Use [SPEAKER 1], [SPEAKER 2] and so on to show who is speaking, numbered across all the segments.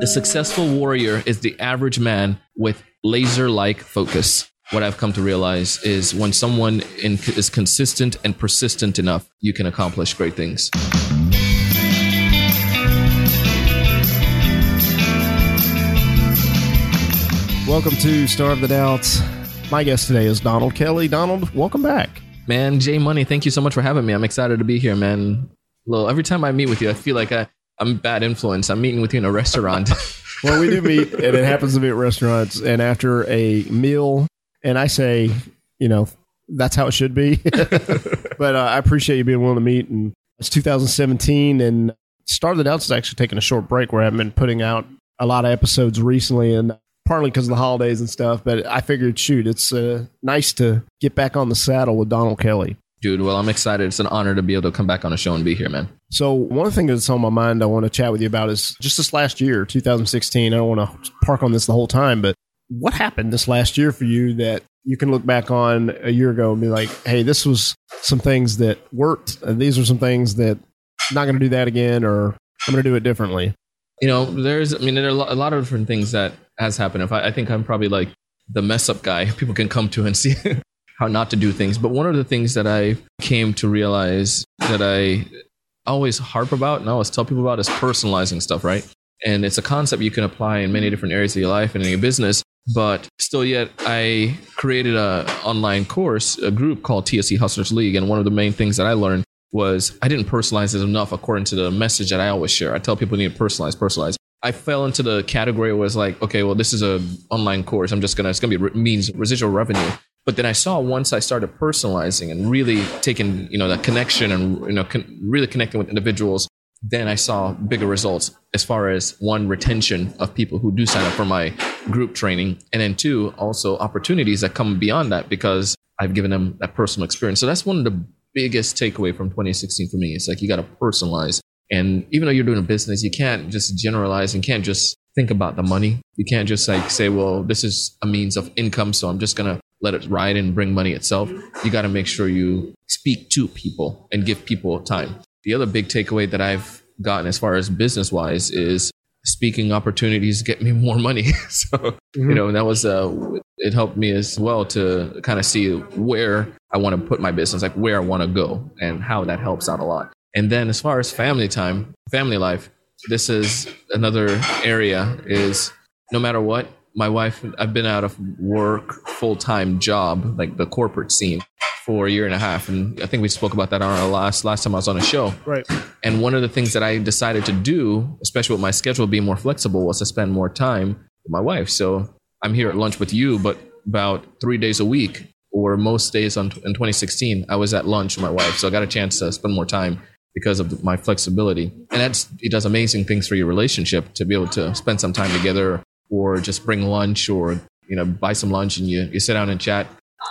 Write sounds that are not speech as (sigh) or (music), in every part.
[SPEAKER 1] The successful warrior is the average man with laser like focus. What I've come to realize is when someone in, is consistent and persistent enough, you can accomplish great things.
[SPEAKER 2] Welcome to Starve the Doubts. My guest today is Donald Kelly. Donald, welcome back.
[SPEAKER 1] Man, Jay Money, thank you so much for having me. I'm excited to be here, man. Well, every time I meet with you, I feel like I, I'm bad influence. I'm meeting with you in a restaurant. (laughs)
[SPEAKER 2] well, we do meet, and it happens to be at restaurants. And after a meal, and I say, you know, that's how it should be. (laughs) but uh, I appreciate you being willing to meet. And it's 2017, and Starve the Doubts is actually taking a short break where I've been putting out a lot of episodes recently, and partly because of the holidays and stuff. But I figured, shoot, it's uh, nice to get back on the saddle with Donald Kelly.
[SPEAKER 1] Dude, well, I'm excited. It's an honor to be able to come back on a show and be here, man.
[SPEAKER 2] So, one thing that's on my mind I want to chat with you about is just this last year, 2016. I don't want to park on this the whole time, but what happened this last year for you that you can look back on a year ago and be like, hey, this was some things that worked, and these are some things that I'm not going to do that again, or I'm going to do it differently?
[SPEAKER 1] You know, there's, I mean, there are a lot of different things that has happened. If I, I think I'm probably like the mess up guy (laughs) people can come to and see (laughs) how not to do things. But one of the things that I came to realize that I always harp about and I always tell people about is personalizing stuff, right? And it's a concept you can apply in many different areas of your life and in your business. But still, yet I created a online course, a group called TSE Hustlers League, and one of the main things that I learned was I didn't personalize it enough according to the message that I always share. I tell people you need to personalize, personalize. I fell into the category where it was like, okay, well, this is a online course. I'm just gonna, it's gonna be means residual revenue. But then I saw once I started personalizing and really taking, you know, that connection and you know, con- really connecting with individuals, then I saw bigger results as far as one retention of people who do sign up for my group training, and then two also opportunities that come beyond that because I've given them that personal experience. So that's one of the biggest takeaway from 2016 for me. It's like you got to personalize and even though you're doing a business, you can't just generalize and can't just think about the money. You can't just like say, well, this is a means of income, so I'm just going to let it ride and bring money itself. You got to make sure you speak to people and give people time. The other big takeaway that I've gotten as far as business wise is speaking opportunities get me (laughs) more money. (laughs) so, mm-hmm. you know, that was, uh, it helped me as well to kind of see where I want to put my business, like where I want to go and how that helps out a lot. And then as far as family time, family life, this is another area is no matter what, my wife, I've been out of work, full time job, like the corporate scene for a year and a half. And I think we spoke about that on our last, last time I was on a show.
[SPEAKER 2] Right.
[SPEAKER 1] And one of the things that I decided to do, especially with my schedule being more flexible, was to spend more time with my wife. So I'm here at lunch with you, but about three days a week or most days on, in 2016, I was at lunch with my wife. So I got a chance to spend more time because of my flexibility. And that's it does amazing things for your relationship to be able to spend some time together or just bring lunch or you know buy some lunch and you, you sit down and chat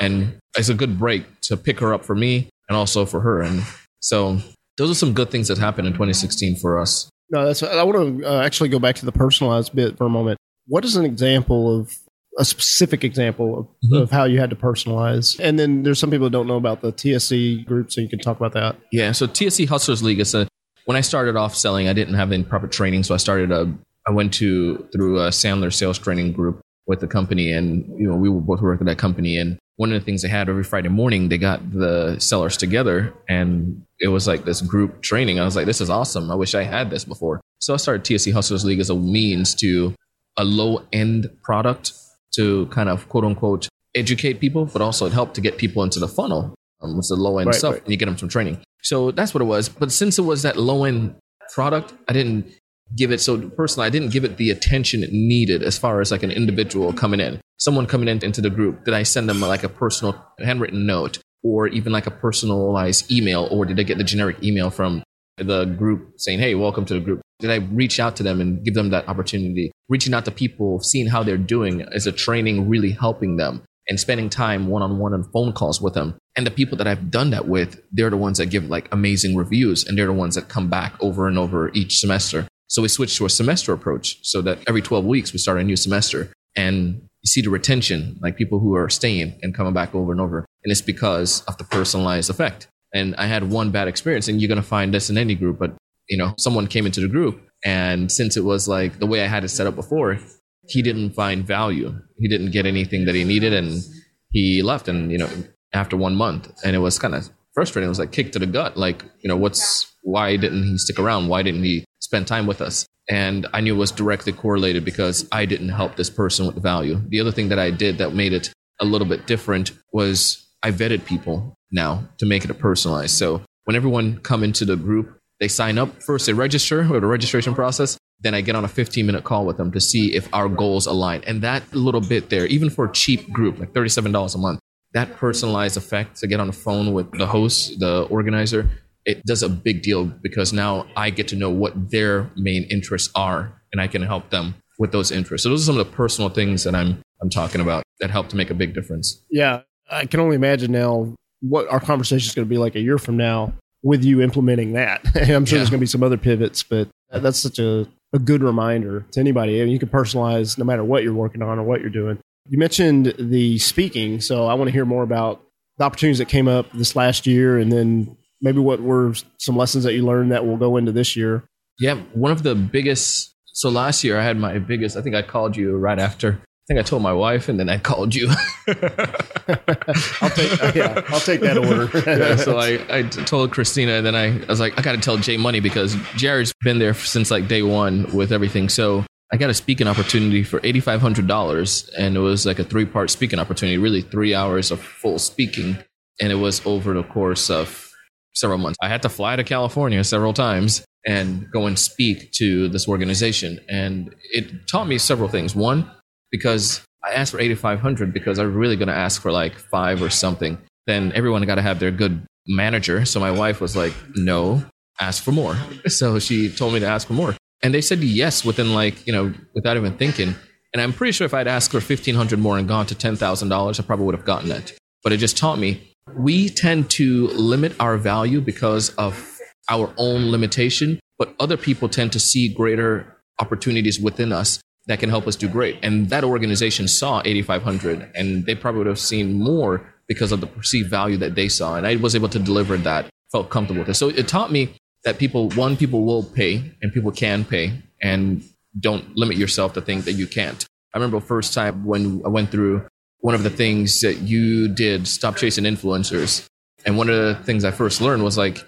[SPEAKER 1] and it's a good break to pick her up for me and also for her and so those are some good things that happened in 2016 for us
[SPEAKER 2] no that's i want to uh, actually go back to the personalized bit for a moment what is an example of a specific example of, mm-hmm. of, how you had to personalize. And then there's some people that don't know about the TSE group, so you can talk about that.
[SPEAKER 1] Yeah, so TSE Hustlers League is a when I started off selling, I didn't have any proper training, so I started a I went to through a Sandler sales training group with the company, and you know we were both working at that company. And one of the things they had every Friday morning, they got the sellers together, and it was like this group training. I was like, this is awesome. I wish I had this before. So I started TSE Hustlers League as a means to a low end product to kind of quote unquote educate people, but also it helped to get people into the funnel. Um, with the low end right, stuff, right. and you get them some training. So that's what it was. But since it was that low end product, I didn't give it so personally. I didn't give it the attention it needed as far as like an individual coming in, someone coming in into the group. Did I send them like a personal handwritten note, or even like a personalized email, or did I get the generic email from the group saying, "Hey, welcome to the group"? Did I reach out to them and give them that opportunity? Reaching out to people, seeing how they're doing is a training really helping them and spending time one on one on phone calls with them. And the people that I've done that with, they're the ones that give like amazing reviews and they're the ones that come back over and over each semester. So we switched to a semester approach so that every 12 weeks we start a new semester and you see the retention, like people who are staying and coming back over and over. And it's because of the personalized effect. And I had one bad experience and you're going to find this in any group, but you know, someone came into the group And since it was like the way I had it set up before, he didn't find value. He didn't get anything that he needed and he left and you know after one month and it was kind of frustrating. It was like kick to the gut. Like, you know, what's why didn't he stick around? Why didn't he spend time with us? And I knew it was directly correlated because I didn't help this person with value. The other thing that I did that made it a little bit different was I vetted people now to make it a personalized. So when everyone come into the group, they sign up first, they register with a registration process. Then I get on a 15 minute call with them to see if our goals align. And that little bit there, even for a cheap group, like $37 a month, that personalized effect to get on the phone with the host, the organizer, it does a big deal because now I get to know what their main interests are and I can help them with those interests. So those are some of the personal things that I'm I'm talking about that help to make a big difference.
[SPEAKER 2] Yeah, I can only imagine now what our conversation is going to be like a year from now with you implementing that. (laughs) I'm sure yeah. there's going to be some other pivots, but that's such a, a good reminder to anybody. I mean, you can personalize no matter what you're working on or what you're doing. You mentioned the speaking, so I want to hear more about the opportunities that came up this last year and then maybe what were some lessons that you learned that will go into this year?
[SPEAKER 1] Yeah, one of the biggest. So last year I had my biggest. I think I called you right after. I think I told my wife, and then I called you. (laughs)
[SPEAKER 2] I'll take yeah, I'll take that order. (laughs)
[SPEAKER 1] yeah, so I, I told Christina, and then I, I was like, I got to tell Jay Money because Jared's been there since like day one with everything. So I got a speaking opportunity for eighty five hundred dollars, and it was like a three part speaking opportunity, really three hours of full speaking, and it was over the course of several months. I had to fly to California several times and go and speak to this organization. And it taught me several things. One, because I asked for 8,500 because I was really going to ask for like five or something. Then everyone got to have their good manager. So my wife was like, no, ask for more. (laughs) So she told me to ask for more. And they said yes within like, you know, without even thinking. And I'm pretty sure if I'd asked for 1500 more and gone to $10,000, I probably would have gotten it. But it just taught me we tend to limit our value because of our own limitation, but other people tend to see greater opportunities within us that can help us do great. And that organization saw 8,500 and they probably would have seen more because of the perceived value that they saw. And I was able to deliver that, felt comfortable with it. So it taught me that people, one, people will pay and people can pay and don't limit yourself to think that you can't. I remember first time when I went through one of the things that you did, stop chasing influencers. And one of the things I first learned was like,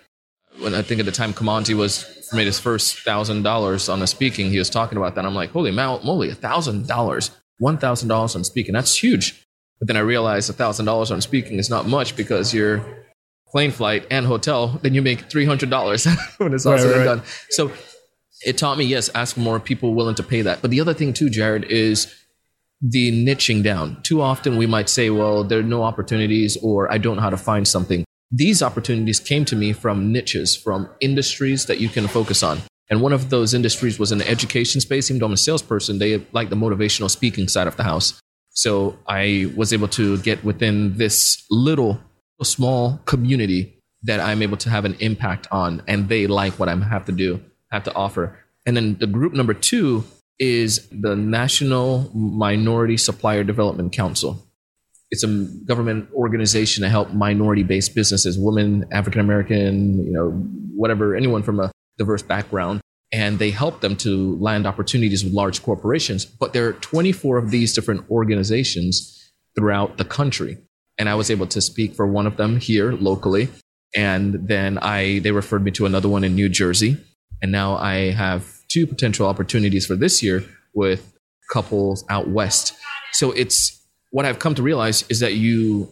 [SPEAKER 1] when I think at the time Kimanzi was made his first thousand dollars on the speaking, he was talking about that. I'm like, holy moly, a thousand dollars, one thousand dollars on speaking. That's huge. But then I realized a thousand dollars on speaking is not much because your plane flight and hotel, then you make three hundred dollars (laughs) when it's all said and done. So it taught me, yes, ask more people willing to pay that. But the other thing too, Jared, is the niching down. Too often we might say, well, there are no opportunities or I don't know how to find something. These opportunities came to me from niches, from industries that you can focus on. And one of those industries was in the education space. Even though I'm a salesperson, they like the motivational speaking side of the house. So I was able to get within this little, small community that I'm able to have an impact on, and they like what I have to do, have to offer. And then the group number two is the National Minority Supplier Development Council. It's a government organization to help minority-based businesses, women, African American, you know, whatever, anyone from a diverse background, and they help them to land opportunities with large corporations. But there are 24 of these different organizations throughout the country, and I was able to speak for one of them here locally, and then I they referred me to another one in New Jersey, and now I have two potential opportunities for this year with couples out west. So it's what I've come to realize is that you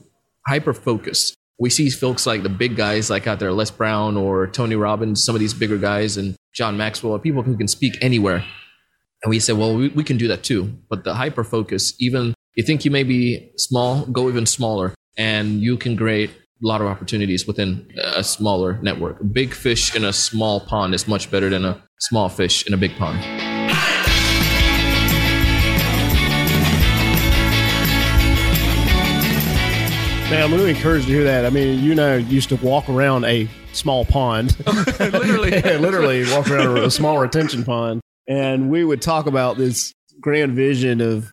[SPEAKER 1] hyper focus. We see folks like the big guys like out there, Les Brown or Tony Robbins, some of these bigger guys, and John Maxwell, are people who can speak anywhere. And we say, well, we, we can do that too. But the hyper focus, even you think you may be small, go even smaller, and you can create lot of opportunities within a smaller network. Big fish in a small pond is much better than a small fish in a big pond.
[SPEAKER 2] Man, I'm really encouraged to hear that. I mean, you know, used to walk around a small pond, (laughs)
[SPEAKER 1] literally, (laughs)
[SPEAKER 2] yeah, literally walk around a small retention pond, and we would talk about this grand vision of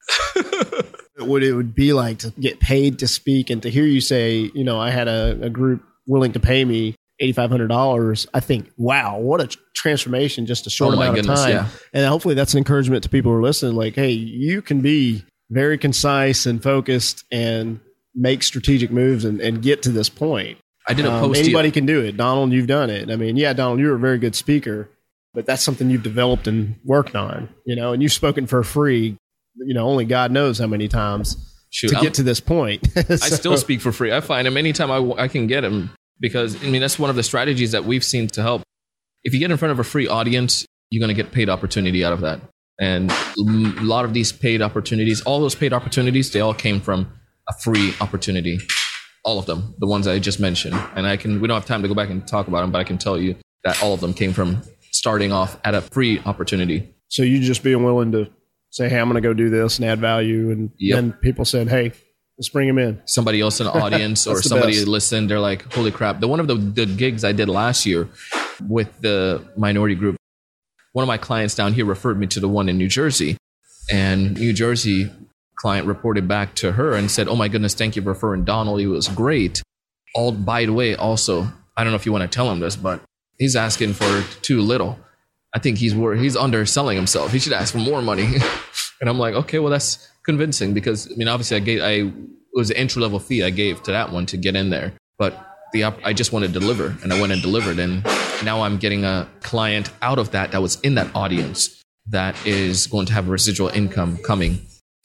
[SPEAKER 2] what it would be like to get paid to speak and to hear you say, you know, I had a, a group willing to pay me $8,500, I think, wow, what a transformation just a short
[SPEAKER 1] Oh
[SPEAKER 2] amount
[SPEAKER 1] goodness,
[SPEAKER 2] of time.
[SPEAKER 1] yeah.
[SPEAKER 2] And hopefully that's an encouragement to people who are listening. Like, hey, you can be very concise and focused and make strategic moves and, and get to this point.
[SPEAKER 1] I did a
[SPEAKER 2] Um,
[SPEAKER 1] post.
[SPEAKER 2] anybody can do it. Donald, you've done it. I mean, yeah, Donald, you're a very good speaker, but that's something you've developed and worked on, you know, and you've spoken for free, you know, only God knows how many times
[SPEAKER 1] Shoot,
[SPEAKER 2] to
[SPEAKER 1] I'm-
[SPEAKER 2] get to this point. (laughs)
[SPEAKER 1] I still speak for free. I find him anytime I, I can get him because I mean that's one of the strategies that we've seen to help. If you get in front of a free audience, you're going to get paid opportunity out of that. And a lot of these paid opportunities, all those paid opportunities, they all came from a free opportunity. All of them, the ones I just mentioned. And I can, we don't have time to go back and talk about them, but I can tell you that all of them came from starting off at a free opportunity.
[SPEAKER 2] So you just being willing to say, "Hey, I'm going to go do this and add value," and
[SPEAKER 1] Yep.
[SPEAKER 2] then people said, "Hey, let's bring him in."
[SPEAKER 1] somebody else in the (laughs) audience or somebody
[SPEAKER 2] best.
[SPEAKER 1] listened they're like holy crap the one of the, the gigs i did last year with the minority group one of my clients down here referred me to the one in new jersey and new jersey client reported back to her and said oh my goodness thank you for referring donald he was great all by the way also i don't know if you want to tell him this but he's asking for too little i think he's wor- he's underselling himself. He should ask for more money. (laughs) And i'm like okay well that's convincing because i mean obviously i gave i was an entry level fee i gave to that one to get in there. But the op- i just wanted to deliver and i went and delivered and now i'm getting a client out of that that was in that audience that is going to have a residual income coming.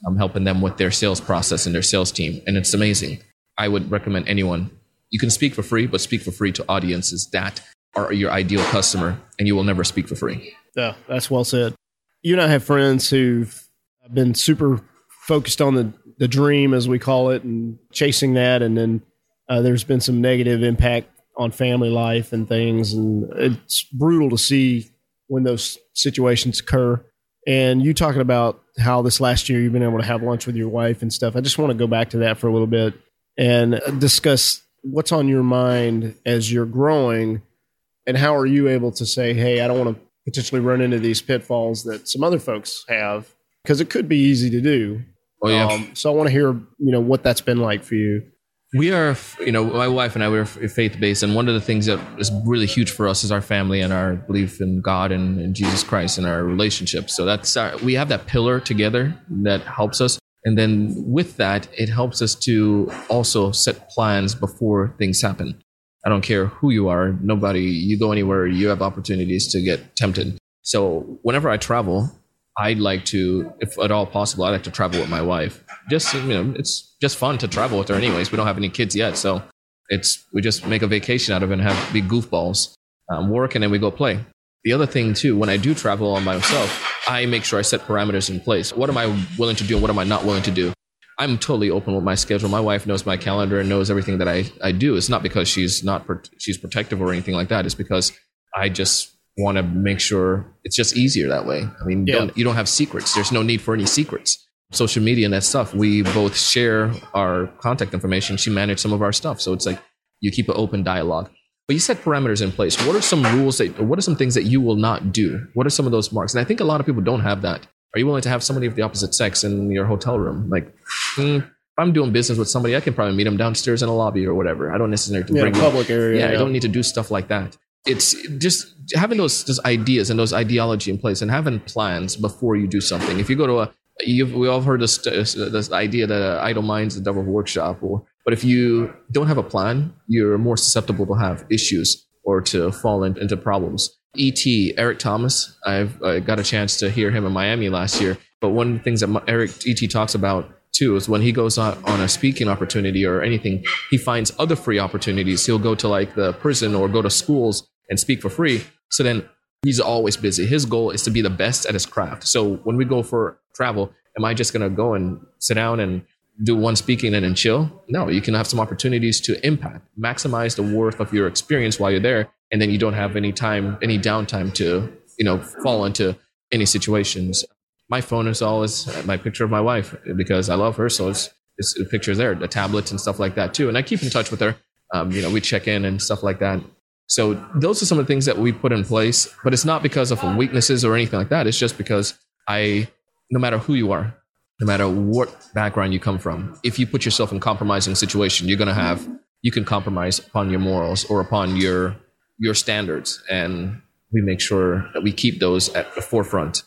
[SPEAKER 1] I'm helping them with their sales process and their sales team and it's amazing. I would recommend anyone you can speak for free but speak for free to audiences that are your ideal customer and you will never speak for free
[SPEAKER 2] Yeah, that's well said. You and I have friends who've been super focused on the, the dream, as we call it, and chasing that. And then uh, there's been some negative impact on family life and things. And it's brutal to see when those situations occur. And you talking about how this last year you've been able to have lunch with your wife and stuff. I just want to go back to that for a little bit and discuss what's on your mind as you're growing and how are you able to say, hey, I don't want to potentially run into these pitfalls that some other folks have because it could be easy to do.
[SPEAKER 1] oh yeah
[SPEAKER 2] Um, so I want to hear, you know, what that's been like for you.
[SPEAKER 1] we are you know my wife and i we're faith based and one of the things that is really huge for us is our family and our belief in god and, and jesus christ and our relationship so that's our, we have that pillar together that helps us and then with that it helps us to also set plans before things happen i don't care who you are nobody you go anywhere you have opportunities to get tempted so whenever i travel I'd like to, if at all possible, I'd like to travel with my wife. Just you know, it's just fun to travel with her. Anyways, we don't have any kids yet, so it's we just make a vacation out of it and have big goofballs, um, work, and then we go play. The other thing too, when I do travel on myself, I make sure I set parameters in place. What am I willing to do? and What am I not willing to do? I'm totally open with my schedule. My wife knows my calendar and knows everything that I, I do. It's not because she's not she's protective or anything like that. It's because I just want to make sure it's just easier that way. I mean,
[SPEAKER 2] Yeah.
[SPEAKER 1] don't, you don't have secrets. There's no need for any secrets. Social media and that stuff. We both share our contact information. She managed some of our stuff, so it's like you keep an open dialogue. But you set parameters in place. What are some rules that? What are some things that you will not do? What are some of those marks? And I think a lot of people don't have that. Are you willing to have somebody of the opposite sex in your hotel room? Like, hmm, if I'm doing business with somebody, I can probably meet them downstairs in a lobby or whatever. I don't necessarily
[SPEAKER 2] Yeah,
[SPEAKER 1] bring them
[SPEAKER 2] public area.
[SPEAKER 1] yeah, I don't need to do stuff like that. It's just having those, those ideas and those ideology in place and having plans before you do something. If you go to a, you've, we all heard this, this idea that uh, idle minds the devil's workshop. Or, but if you don't have a plan, you're more susceptible to have issues or to fall in, into problems. E.T. Eric Thomas, I've I got a chance to hear him in Miami last year. But one of the things that Eric E.T. talks about too is when he goes on, on a speaking opportunity or anything, he finds other free opportunities. He'll go to like the prison or go to schools and speak for free. So then he's always busy. His goal is to be the best at his craft. So when we go for travel, am I just going to go and sit down and do one speaking and then chill? No, you can have some opportunities to impact, maximize the worth of your experience while you're there. And then you don't have any time, any downtime to, you know, fall into any situations. My phone is always my picture of my wife because I love her. So it's, it's the pictures there, the tablets and stuff like that too. And I keep in touch with her. Um, you know, we check in and stuff like that. So those are some of the things that we put in place, but it's not because of weaknesses or anything like that. It's just because I, no matter who you are, no matter what background you come from, if you put yourself in compromising situation, you're going to have, you can compromise upon your morals or upon your your standards and we make sure that we keep those at the forefront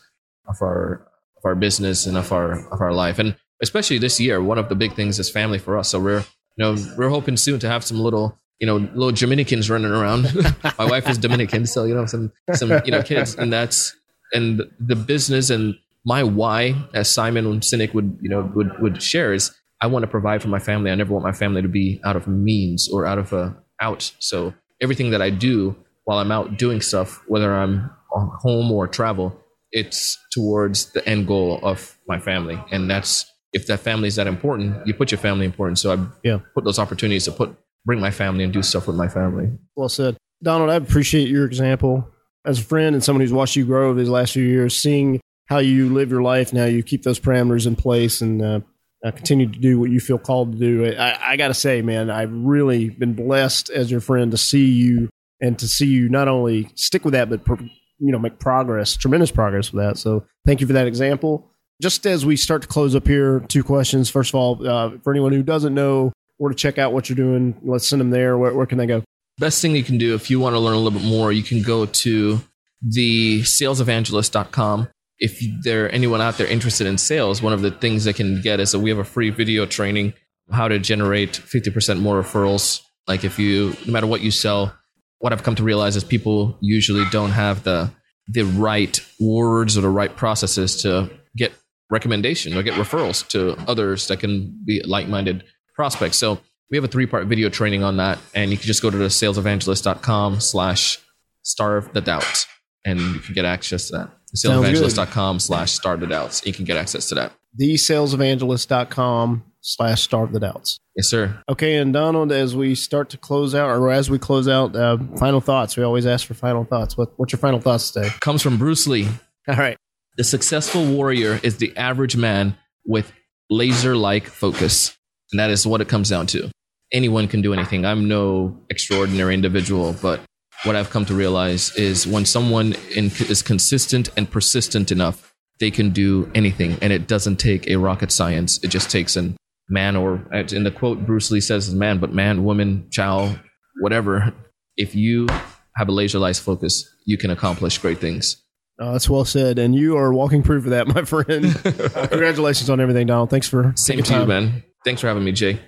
[SPEAKER 1] of our of our business and of our of our life. And especially this year one of the big things is family for us. So we're you know we're hoping soon to have some little you know little dominicans running around. (laughs) My wife is dominican so you know some some you know kids and that's and the business and my why as simon sinek would you know would would share is i want to provide for my family. I never want my family to be out of means or out of a out. So everything that i do while i'm out doing stuff whether i'm home or travel it's towards the end goal of my family and that's if that family is that important you put your family important so i
[SPEAKER 2] Yeah.
[SPEAKER 1] put those opportunities to put bring my family and do stuff with my family
[SPEAKER 2] Well said. Donald, I appreciate your example as a friend and someone who's watched you grow over these last few years, seeing how you live your life now, you keep those parameters in place and uh, uh, continue to do what you feel called to do. I, I got to say, man, I've really been blessed as your friend to see you and to see you not only stick with that, but you know make progress, tremendous progress with that. So thank you for that example. Just as we start to close up here, two questions. First of all, uh, for anyone who doesn't know where to check out what you're doing, let's send them there. Where, where can they go?
[SPEAKER 1] best thing you can do if you want to learn a little bit more you can go to the salesevangelist.com if there anyone out there interested in sales one of the things they can get is that we have a free video training how to generate 50% more referrals like if you no matter what you sell what i've come to realize is people usually don't have the the right words or the right processes to get recommendation or get referrals to others that can be like-minded prospects so we have a three-part video training on that and you can just go to the salesevangelist.com slash starve the doubt and you can get access to that. salesevangelist.com slash starve the doubts you can get access to that
[SPEAKER 2] thesalesevangelist.com slash start the doubts.
[SPEAKER 1] yes sir
[SPEAKER 2] Okay, and Donald, as we start to close out, or as we close out, uh, final thoughts. We always ask for final thoughts. What, what's your final thoughts today?
[SPEAKER 1] comes from bruce lee
[SPEAKER 2] All right.
[SPEAKER 1] the successful warrior is the average man with laser-like focus and that is what it comes down to anyone can do anything i'm no extraordinary individual but what i've come to realize is when someone in, is consistent and persistent enough they can do anything and it doesn't take a rocket science it just takes a man or in the quote bruce lee says man but man woman child whatever if you have a laser-like focus you can accomplish great things
[SPEAKER 2] Uh, that's well said. And you are walking proof of that, my friend. Uh, (laughs) congratulations on everything, Donald. Thanks for
[SPEAKER 1] same to you man thanks for having me jay